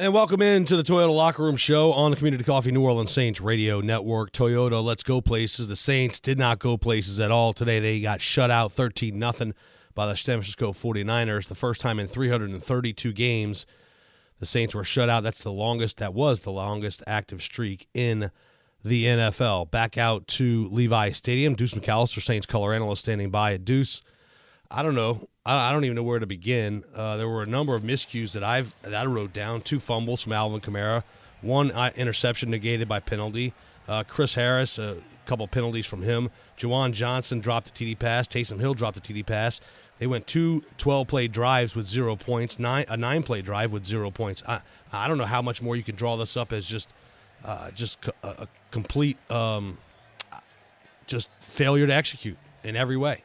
And welcome into the Toyota Locker Room Show on the Community Coffee New Orleans Saints Radio Network. Toyota, let's go places. The Saints did not go places at all today. They got shut out 13 0 by the San Francisco 49ers. The first time in 332 games the Saints were shut out. That's the longest, that was the longest active streak in the NFL. Back out to Levi Stadium. Deuce McAllister, Saints color analyst, standing by. At Deuce, I don't know. I don't even know where to begin. Uh, there were a number of miscues that I've that I wrote down. Two fumbles from Alvin Kamara, one uh, interception negated by penalty. Uh, Chris Harris, a couple penalties from him. Juwan Johnson dropped the TD pass. Taysom Hill dropped the TD pass. They went two 12 play drives with zero points, nine a nine play drive with zero points. I I don't know how much more you can draw this up as just uh, just a, a complete um, just failure to execute in every way.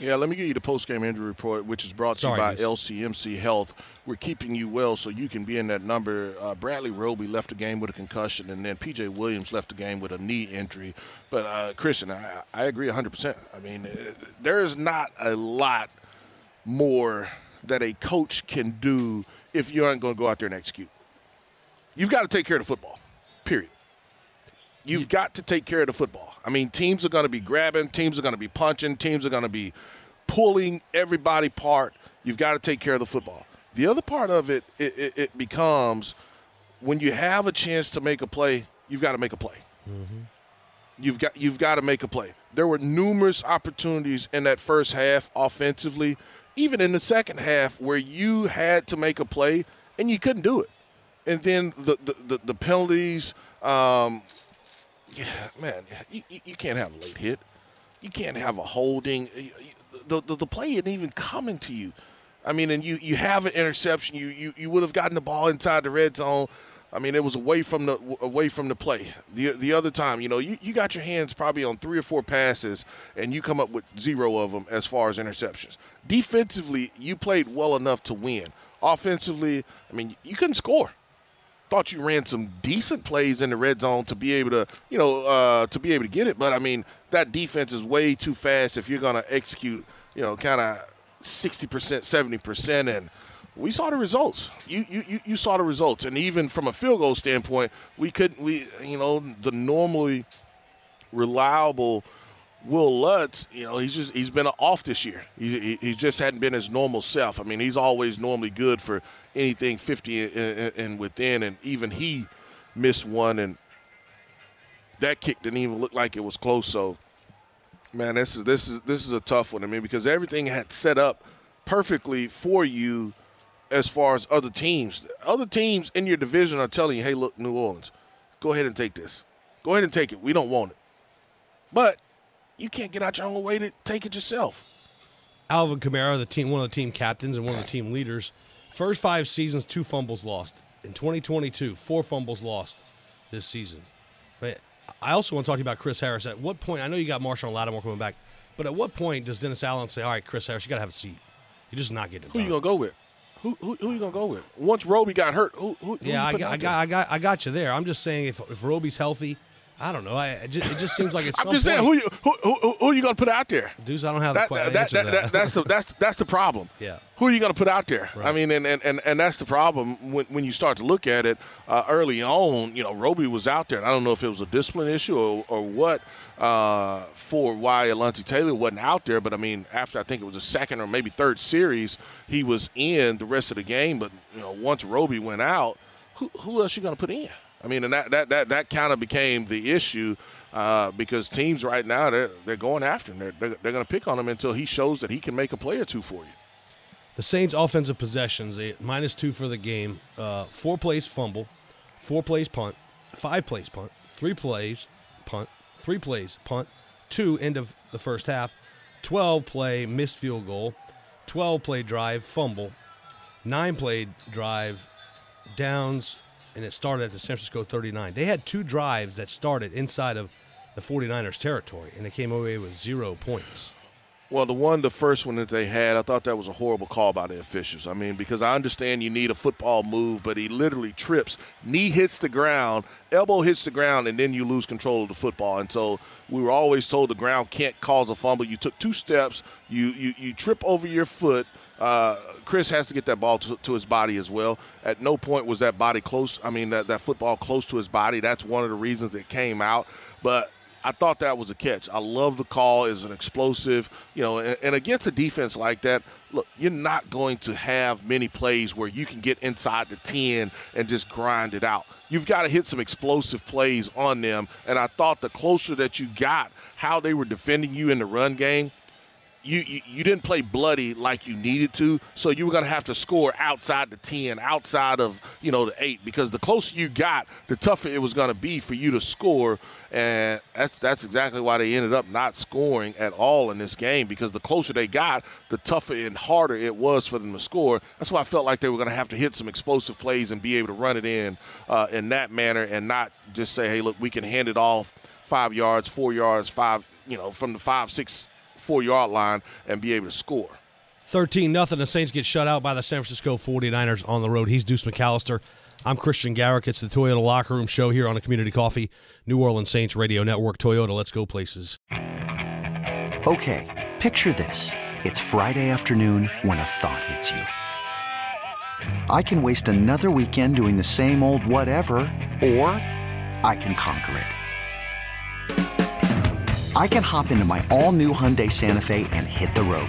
Yeah, let me give you the post-game injury report, which is brought to you by. LCMC Health. We're keeping you well so you can be in that number. Uh, Bradley Roby left the game with a concussion, and then PJ Williams left the game with a knee injury. But uh, Christian, I, I agree 100%. I mean, uh, there is not a lot more that a coach can do if you aren't going to go out there and execute. You've got to take care of the football, period. You've got to take care of the football. I mean, teams are going to be grabbing, teams are going to be punching, teams are going to be pulling everybody part. You've got to take care of the football. The other part of it, it, it, it becomes when you have a chance to make a play, you've got to make a play. You've got you've got to make a play. There were numerous opportunities in that first half offensively, even in the second half, where you had to make a play and you couldn't do it. And then the the, the, the penalties, um, yeah, man, you, you can't have a late hit. You can't have a holding. The, the, the play isn't even coming to you. I mean, and you, you have an interception. You, you you would have gotten the ball inside the red zone. I mean, it was away from the away from the play. The the other time, you know, you, you got your hands probably on three or four passes, and you come up with zero of them as far as interceptions. Defensively, you played well enough to win. Offensively, I mean, you couldn't score thought you ran some decent plays in the red zone to be able to, you know, uh, to be able to get it. But I mean, that defense is way too fast if you're going to execute, you know, kind of 60%, 70%. And we saw the results. You, you, you- saw the results. And even from a field goal standpoint, we couldn't, we, you know, the normally reliable Will Lutz, you know, he's just he's been off this year. He, he, he just hadn't been his normal self. I mean, he's always normally good for anything 50 and, within, and even he missed one, and that kick didn't even look like it was close. So, man, this is this is this is a tough one. I mean, because everything had set up perfectly for you as far as other teams. Other teams in your division are telling you, "Hey, look, New Orleans, go ahead and take this. Go ahead and take it. We don't want it." But you can't get out your own way to take it yourself. Alvin Kamara, the team, one of the team captains and one of the team leaders. First five seasons, two fumbles lost. In 2022, four fumbles lost this season. But I also want to talk to you about Chris Harris. At what point? I know you got Marshon Lattimore coming back, but at what point does Dennis Allen say, "All right, Chris Harris, you got to have a seat. You're just not getting it Who you gonna go with? Who who, who you gonna go with? Once Roby got hurt, who who? who Yeah, you I got, I got, I got, I got you there. I'm just saying, if if Roby's healthy, I don't know. I it just, it just seems like it's. I'm just saying, who you who, who, who, you gonna put out there? Deuce, I don't have the That, que- that, answer that, that- that's the that's that's the problem. Yeah. Who are you going to put out there? I mean, and, and, and, and that's the problem when, when you start to look at it uh, early on. You know, Roby was out there, and I don't know if it was a discipline issue or, or what uh, for why Alontae Taylor wasn't out there. But I mean, after I think it was the second or maybe third series, he was in the rest of the game. But you know, once Roby went out, who, who else you going to put in? I mean, and that that that, that kind of became the issue. Uh, because teams right now they're they're going after him. They're, they're, they're going to pick on him until he shows that he can make a play or two for you. The Saints' offensive possessions, they minus two for the game. Uh, four plays fumble, four plays punt, five plays punt, three plays punt, three plays punt, two end of the first half, 12 play missed field goal, 12 play drive fumble, nine play drive downs, and it started at the San Francisco 39. They had two drives that started inside of the 49ers territory, and they came away with zero points. Well, the one, the first one that they had, I thought that was a horrible call by the officials. I mean, because I understand you need a football move, but he literally trips, knee hits the ground, elbow hits the ground, and then you lose control of the football. And so we were always told the ground can't cause a fumble. You took two steps, you you, you trip over your foot. Uh, Chris has to get that ball to, to, his body as well. At no point was that body close. I mean, that, that football close to his body. That's one of the reasons it came out. But I thought that was a catch. I love the call as an explosive, you know, and, and, against a defense like that, look, you're not going to have many plays where you can get inside the 10 and just grind it out. You've got to hit some explosive plays on them. And I thought the closer that you got how they were defending you in the run game, you, you, you didn't play bloody like you needed to, so you were going to have to score outside the ten, outside of you know the eight, because the closer you got, the tougher it was going to be for you to score, and that's that's exactly why they ended up not scoring at all in this game because the closer they got, the tougher and harder it was for them to score. That's why I felt like they were going to have to hit some explosive plays and be able to run it in uh, in that manner, and not just say, hey, look, we can hand it off five yards, four yards, five, you know, from the five, six four yard line and be able to score. 13 nothing. The Saints get shut out by the San Francisco 49ers on the road. He's Deuce McAllister. I'm Christian Garrick. It's the Toyota Locker Room Show here on the Community Coffee, New Orleans Saints Radio Network. Toyota, let's go places. Okay, picture this. It's Friday afternoon when a thought hits you. I can waste another weekend doing the same old whatever, or I can conquer it. I can hop into my all new Hyundai Santa Fe and hit the road.